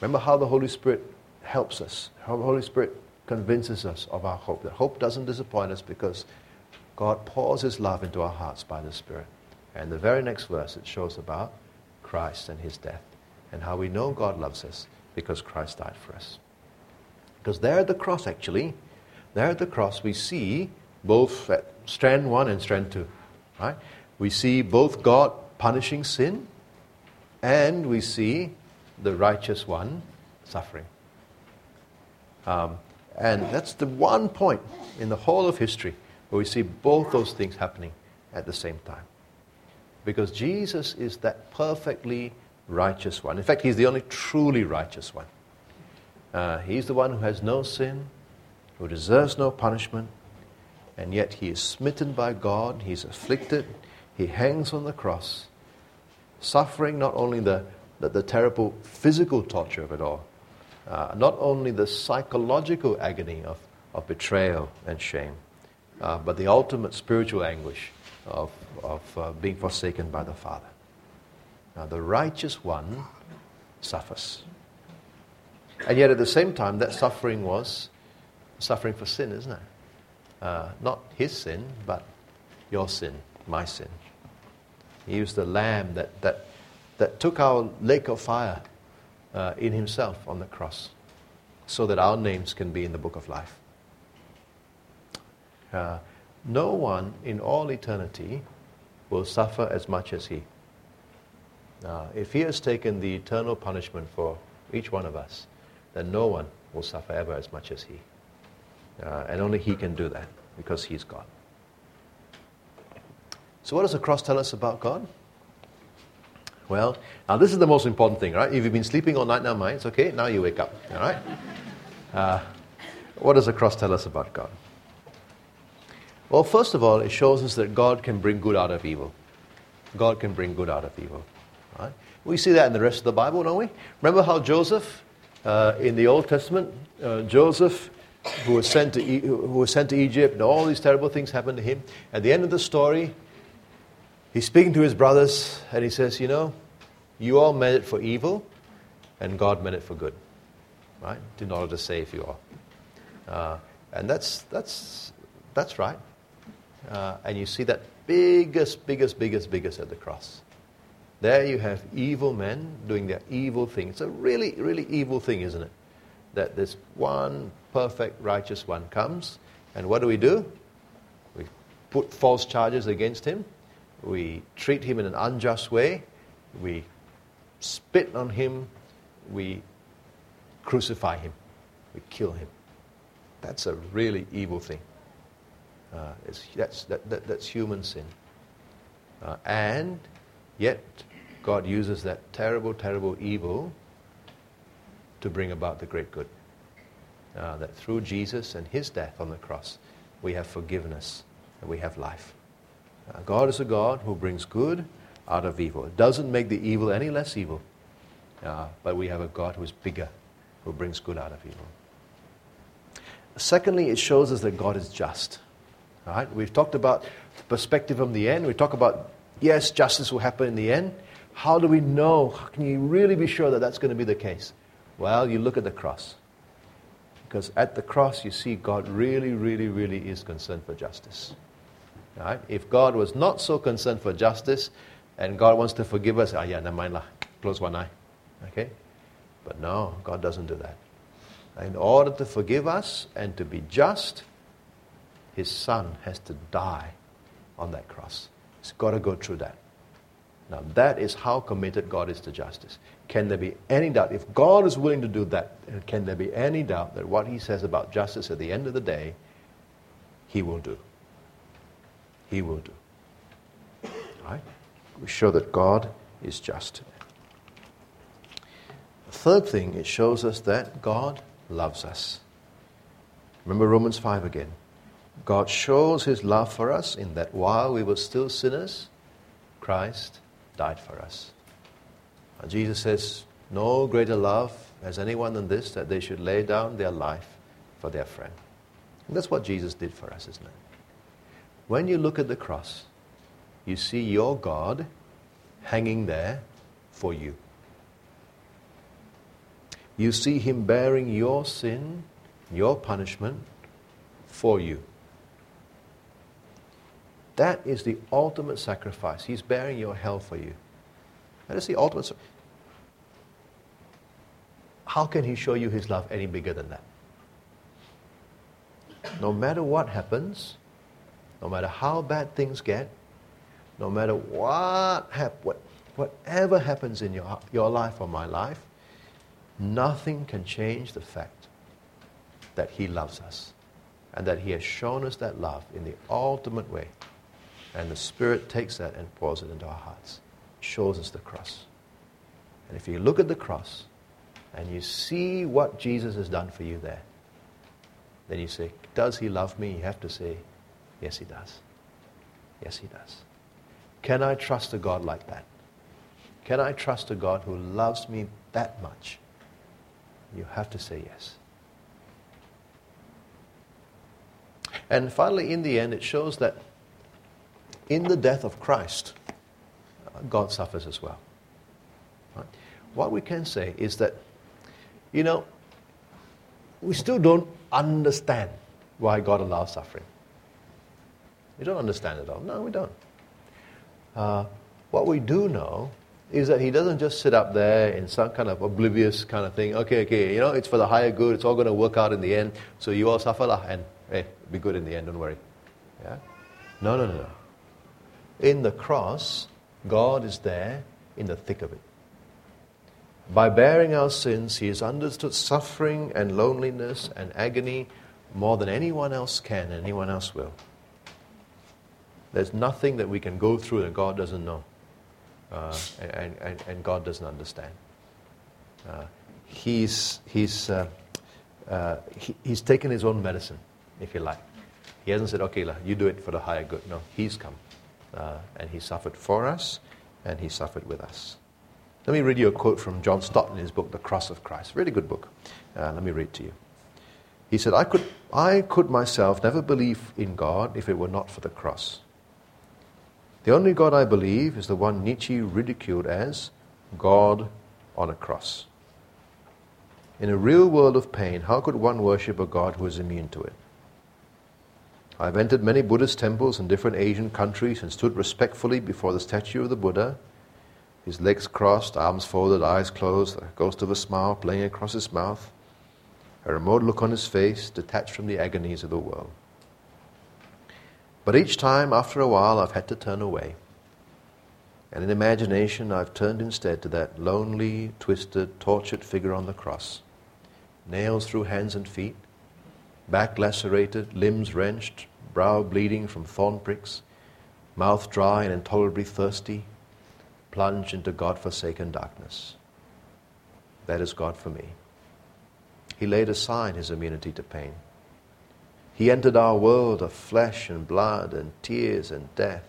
Remember how the Holy Spirit helps us, how the Holy Spirit convinces us of our hope. That hope doesn't disappoint us because God pours His love into our hearts by the Spirit. And the very next verse, it shows about Christ and His death and how we know God loves us because Christ died for us. Because there at the cross, actually, there at the cross, we see both at strand one and strand two. Right? We see both God punishing sin and we see the righteous one suffering. Um, and that's the one point in the whole of history where we see both those things happening at the same time. Because Jesus is that perfectly righteous one. In fact, he's the only truly righteous one. Uh, he's the one who has no sin, who deserves no punishment, and yet he is smitten by God, he's afflicted, he hangs on the cross, suffering not only the, the, the terrible physical torture of it all, uh, not only the psychological agony of, of betrayal and shame, uh, but the ultimate spiritual anguish of, of uh, being forsaken by the Father. Now, the righteous one suffers. And yet, at the same time, that suffering was suffering for sin, isn't it? Uh, not his sin, but your sin, my sin. He was the lamb that, that, that took our lake of fire uh, in himself on the cross so that our names can be in the book of life. Uh, no one in all eternity will suffer as much as he. Now, if he has taken the eternal punishment for each one of us, then no one will suffer ever as much as he. Uh, and only he can do that because he's God. So, what does the cross tell us about God? Well, now this is the most important thing, right? If you've been sleeping all night now, minds, okay, now you wake up, all right? Uh, what does the cross tell us about God? Well, first of all, it shows us that God can bring good out of evil. God can bring good out of evil. Right? We see that in the rest of the Bible, don't we? Remember how Joseph, uh, in the Old Testament, uh, Joseph, who was, sent to e- who was sent to Egypt, and all these terrible things happened to him. At the end of the story, he's speaking to his brothers, and he says, You know, you all meant it for evil, and God meant it for good. Right? In order to save you all. Uh, and that's, that's, that's right. Uh, and you see that biggest, biggest, biggest, biggest at the cross. There you have evil men doing their evil thing. It's a really, really evil thing, isn't it? That this one perfect, righteous one comes, and what do we do? We put false charges against him. We treat him in an unjust way. We spit on him. We crucify him. We kill him. That's a really evil thing. Uh, that's, that, that, that's human sin. Uh, and yet, God uses that terrible, terrible evil to bring about the great good. Uh, that through Jesus and his death on the cross, we have forgiveness and we have life. God is a God who brings good out of evil. It doesn't make the evil any less evil, uh, but we have a God who is bigger, who brings good out of evil. Secondly, it shows us that God is just. Right? We've talked about the perspective from the end. We talk about, yes, justice will happen in the end. How do we know? How can you really be sure that that's going to be the case? Well, you look at the cross. Because at the cross, you see God really, really, really is concerned for justice. Right? If God was not so concerned for justice and God wants to forgive us, ah, yeah, never mind lah, close one eye. Okay? But no, God doesn't do that. In order to forgive us and to be just, his son has to die on that cross. He's got to go through that. Now, that is how committed God is to justice. Can there be any doubt? If God is willing to do that, can there be any doubt that what he says about justice at the end of the day, he will do? He will do. Right? We show that God is just. The third thing, it shows us that God loves us. Remember Romans 5 again. God shows his love for us in that while we were still sinners, Christ died for us. And Jesus says, No greater love has anyone than this, that they should lay down their life for their friend. And that's what Jesus did for us, isn't it? When you look at the cross, you see your God hanging there for you. You see him bearing your sin, your punishment for you. That is the ultimate sacrifice. He's bearing your hell for you. That is the ultimate. How can He show you His love any bigger than that? No matter what happens, no matter how bad things get, no matter what, hap- what whatever happens in your, your life or my life, nothing can change the fact that He loves us and that He has shown us that love in the ultimate way. And the Spirit takes that and pours it into our hearts, shows us the cross. And if you look at the cross and you see what Jesus has done for you there, then you say, Does He love me? You have to say, Yes, He does. Yes, He does. Can I trust a God like that? Can I trust a God who loves me that much? You have to say yes. And finally, in the end, it shows that in the death of Christ, God suffers as well. Right? What we can say is that, you know, we still don't understand why God allows suffering. We don't understand it all. No, we don't. Uh, what we do know is that He doesn't just sit up there in some kind of oblivious kind of thing. Okay, okay, you know, it's for the higher good. It's all going to work out in the end. So you all suffer, lah, and hey, be good in the end. Don't worry. Yeah. No, no, no, no. In the cross, God is there in the thick of it. By bearing our sins, He has understood suffering and loneliness and agony more than anyone else can and anyone else will. There's nothing that we can go through that God doesn't know uh, and, and, and, God doesn't understand. Uh, he's, he's, uh, uh, he, he's taken his own medicine, if you like. He hasn't said, okay, you do it for the higher good. No, he's come. Uh, and he suffered for us, and he suffered with us. Let me read you a quote from John Stott in his book, The Cross of Christ. Really good book. Uh, let me read to you. He said, I could, I could myself never believe in God if it were not for the cross. The only God I believe is the one Nietzsche ridiculed as God on a cross. In a real world of pain, how could one worship a God who is immune to it? I've entered many Buddhist temples in different Asian countries and stood respectfully before the statue of the Buddha, his legs crossed, arms folded, eyes closed, a ghost of a smile playing across his mouth, a remote look on his face, detached from the agonies of the world. But each time, after a while, I've had to turn away. And in imagination, I've turned instead to that lonely, twisted, tortured figure on the cross. Nails through hands and feet, back lacerated, limbs wrenched, brow bleeding from thorn pricks, mouth dry and intolerably thirsty, plunged into God forsaken darkness. That is God for me. He laid aside his immunity to pain. He entered our world of flesh and blood and tears and death.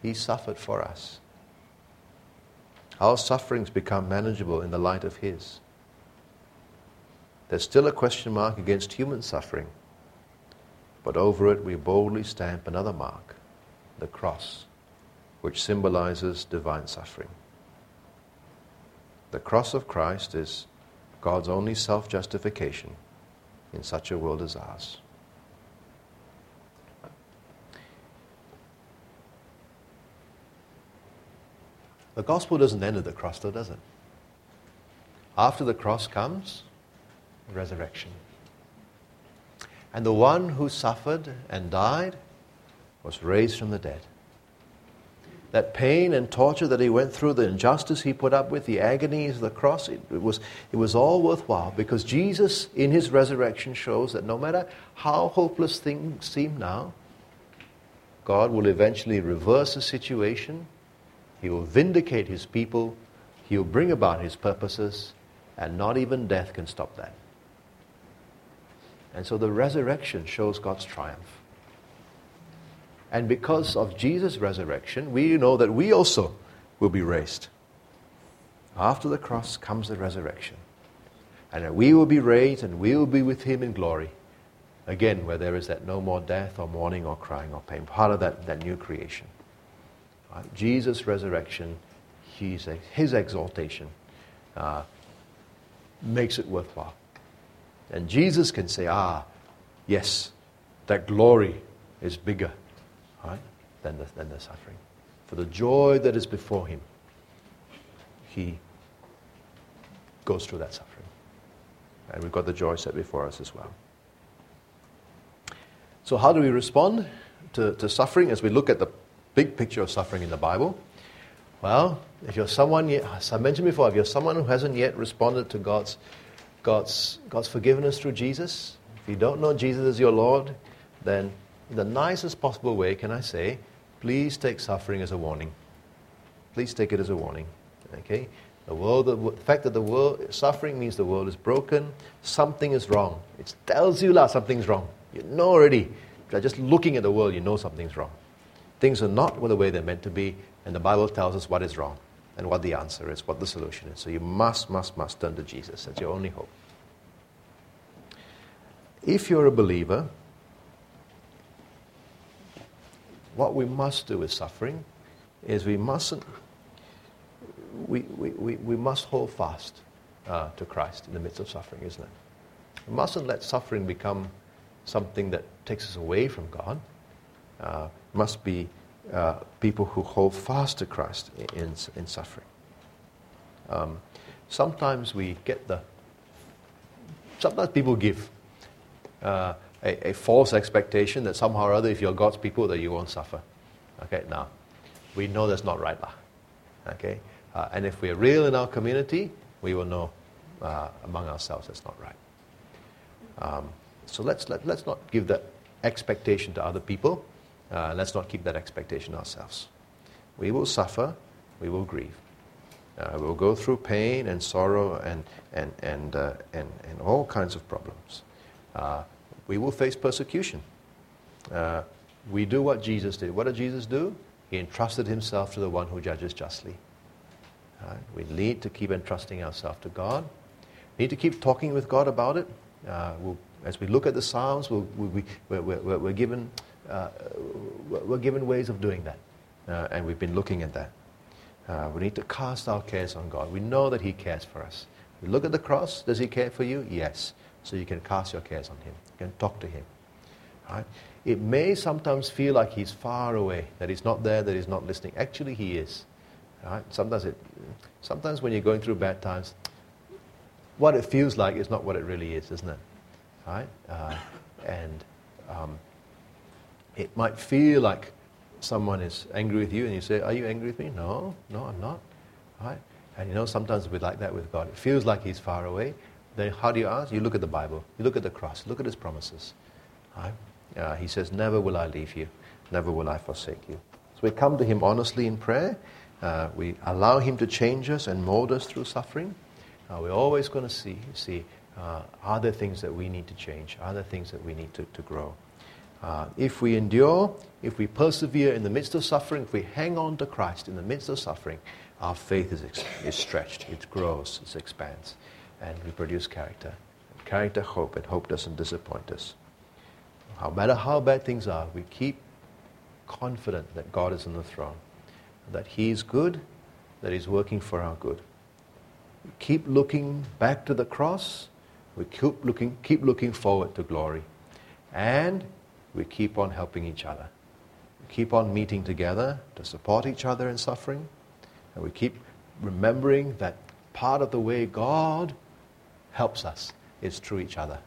He suffered for us. Our sufferings become manageable in the light of His. There's still a question mark against human suffering, but over it we boldly stamp another mark the cross, which symbolizes divine suffering. The cross of Christ is God's only self justification in such a world as ours. The gospel doesn't end at the cross, though, does it? After the cross comes resurrection. And the one who suffered and died was raised from the dead that pain and torture that he went through, the injustice he put up with, the agonies of the cross, it, it, was, it was all worthwhile because Jesus, in his resurrection, shows that no matter how hopeless things seem now, God will eventually reverse the situation, he will vindicate his people, he will bring about his purposes, and not even death can stop that. And so the resurrection shows God's triumph. And because of Jesus' resurrection, we know that we also will be raised. After the cross comes the resurrection. And we will be raised and we will be with him in glory. Again, where there is that no more death or mourning or crying or pain. Part of that, that new creation. Right? Jesus' resurrection, his, his exaltation, uh, makes it worthwhile. And Jesus can say, ah, yes, that glory is bigger right, than the, than the suffering. For the joy that is before him, he goes through that suffering. And we've got the joy set before us as well. So, how do we respond to, to suffering as we look at the big picture of suffering in the Bible? Well, if you're someone, as I mentioned before, if you're someone who hasn't yet responded to God's, God's, God's forgiveness through Jesus, if you don't know Jesus as your Lord, then the nicest possible way, can I say, please take suffering as a warning. Please take it as a warning. Okay? The, world, the fact that the world, suffering means the world is broken, something is wrong. It tells you that something's wrong. You know already. By just looking at the world, you know something's wrong. Things are not the way they're meant to be, and the Bible tells us what is wrong and what the answer is, what the solution is. So you must, must, must turn to Jesus. That's your only hope. If you're a believer, what we must do with suffering is we mustn't, we, we, we, we must hold fast uh, to Christ in the midst of suffering, isn't it? We mustn't let suffering become something that takes us away from God. Uh, must be uh, people who hold fast to Christ in, in suffering. Um, sometimes we get the, sometimes people give. Uh, a, a, false expectation that somehow or other, if you're God's people, that you won't suffer. Okay, now, we know that's not right. Lah. Okay? Uh, and if we're real in our community, we will know uh, among ourselves that's not right. Um, so let's, let, let's not give that expectation to other people. Uh, let's not keep that expectation ourselves. We will suffer, we will grieve. Uh, we'll go through pain and sorrow and, and, and, uh, and, and all kinds of problems. We will face persecution. Uh, we do what Jesus did. What did Jesus do? He entrusted himself to the one who judges justly. we need to keep entrusting ourselves to God. We need to keep talking with God about it. Uh, we'll, as we look at the Psalms, we'll, we, we're, we're, we're, given, uh, we're given ways of doing that. Uh, and we've been looking at that. Uh, we need to cast our cares on God. We know that He cares for us. We look at the cross. Does He care for you? Yes. So you can cast your cares on Him. You can talk to Him. Right? It may sometimes feel like He's far away, that He's not there, that He's not listening. Actually, He is. Right? Sometimes, it, sometimes when you're going through bad times, what it feels like is not what it really is, isn't it? Right? Uh, and um, it might feel like someone is angry with you and you say, Are you angry with me? No, no, I'm not. Right? And you know, sometimes we're like that with God. It feels like He's far away. Then how do you ask? You look at the Bible, you look at the cross, look at His promises. Right? Uh, he says, Never will I leave you, never will I forsake you. So we come to Him honestly in prayer. Uh, we allow Him to change us and mold us through suffering. Uh, we're always going to see, see uh, are there things that we need to change? Are there things that we need to, to grow? Uh, if we endure, if we persevere in the midst of suffering, if we hang on to Christ in the midst of suffering, our faith is, is stretched, it grows, it expands, and we produce character. Character, hope, and hope doesn't disappoint us. No matter how bad things are, we keep confident that God is on the throne, that He is good, that He's working for our good. We keep looking back to the cross, we keep looking, keep looking forward to glory. And we keep on helping each other. We keep on meeting together to support each other in suffering. And we keep remembering that part of the way God helps us is through each other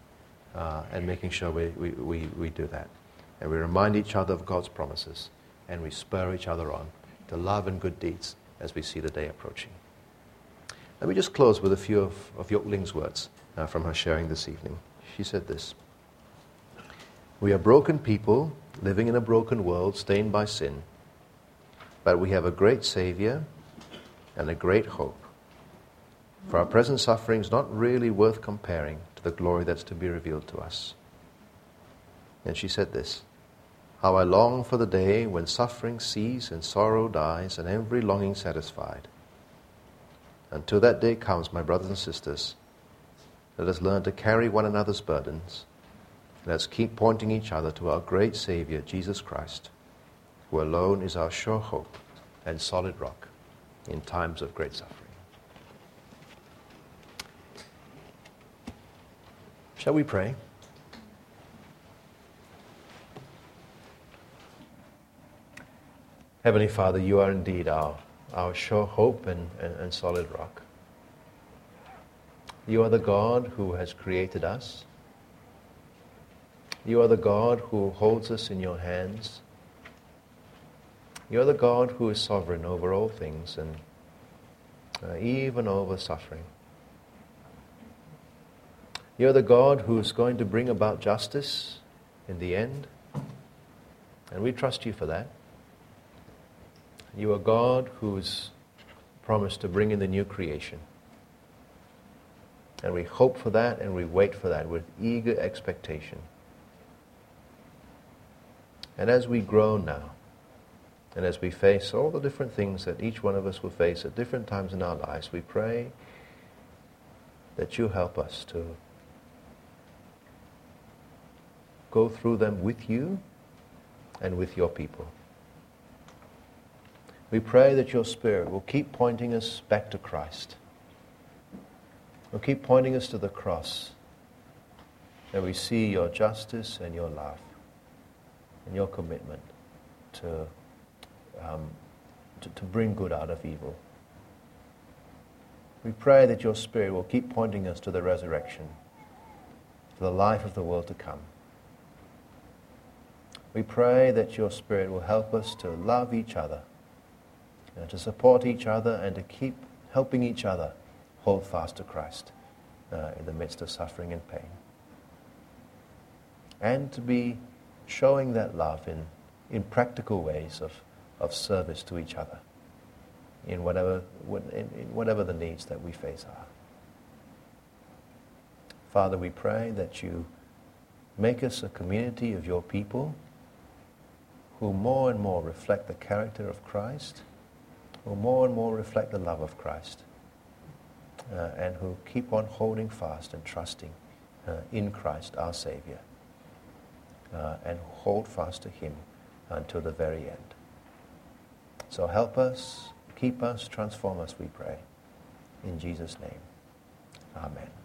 uh, and making sure we, we, we, we do that. And we remind each other of God's promises and we spur each other on to love and good deeds as we see the day approaching. Let me just close with a few of, of Yoke Ling's words uh, from her sharing this evening. She said this. We are broken people living in a broken world stained by sin, but we have a great Savior and a great hope. For our present suffering is not really worth comparing to the glory that's to be revealed to us. And she said this How I long for the day when suffering ceases and sorrow dies and every longing satisfied. Until that day comes, my brothers and sisters, let us learn to carry one another's burdens Let's keep pointing each other to our great Savior, Jesus Christ, who alone is our sure hope and solid rock in times of great suffering. Shall we pray? Heavenly Father, you are indeed our, our sure hope and, and, and solid rock. You are the God who has created us you are the God who holds us in your hands. You are the God who is sovereign over all things and uh, even over suffering. You are the God who is going to bring about justice in the end, and we trust you for that. You are God who's promised to bring in the new creation. And we hope for that and we wait for that with eager expectation. And as we grow now, and as we face all the different things that each one of us will face at different times in our lives, we pray that you help us to go through them with you and with your people. We pray that your Spirit will keep pointing us back to Christ. Will keep pointing us to the cross. That we see your justice and your love and your commitment to, um, to, to bring good out of evil. We pray that your Spirit will keep pointing us to the resurrection, to the life of the world to come. We pray that your Spirit will help us to love each other, and to support each other, and to keep helping each other hold fast to Christ uh, in the midst of suffering and pain. And to be showing that love in, in practical ways of, of service to each other in whatever, in, in whatever the needs that we face are. Father, we pray that you make us a community of your people who more and more reflect the character of Christ, who more and more reflect the love of Christ, uh, and who keep on holding fast and trusting uh, in Christ, our Savior, uh, and hold fast to Him until the very end. So help us, keep us, transform us, we pray. In Jesus' name, Amen.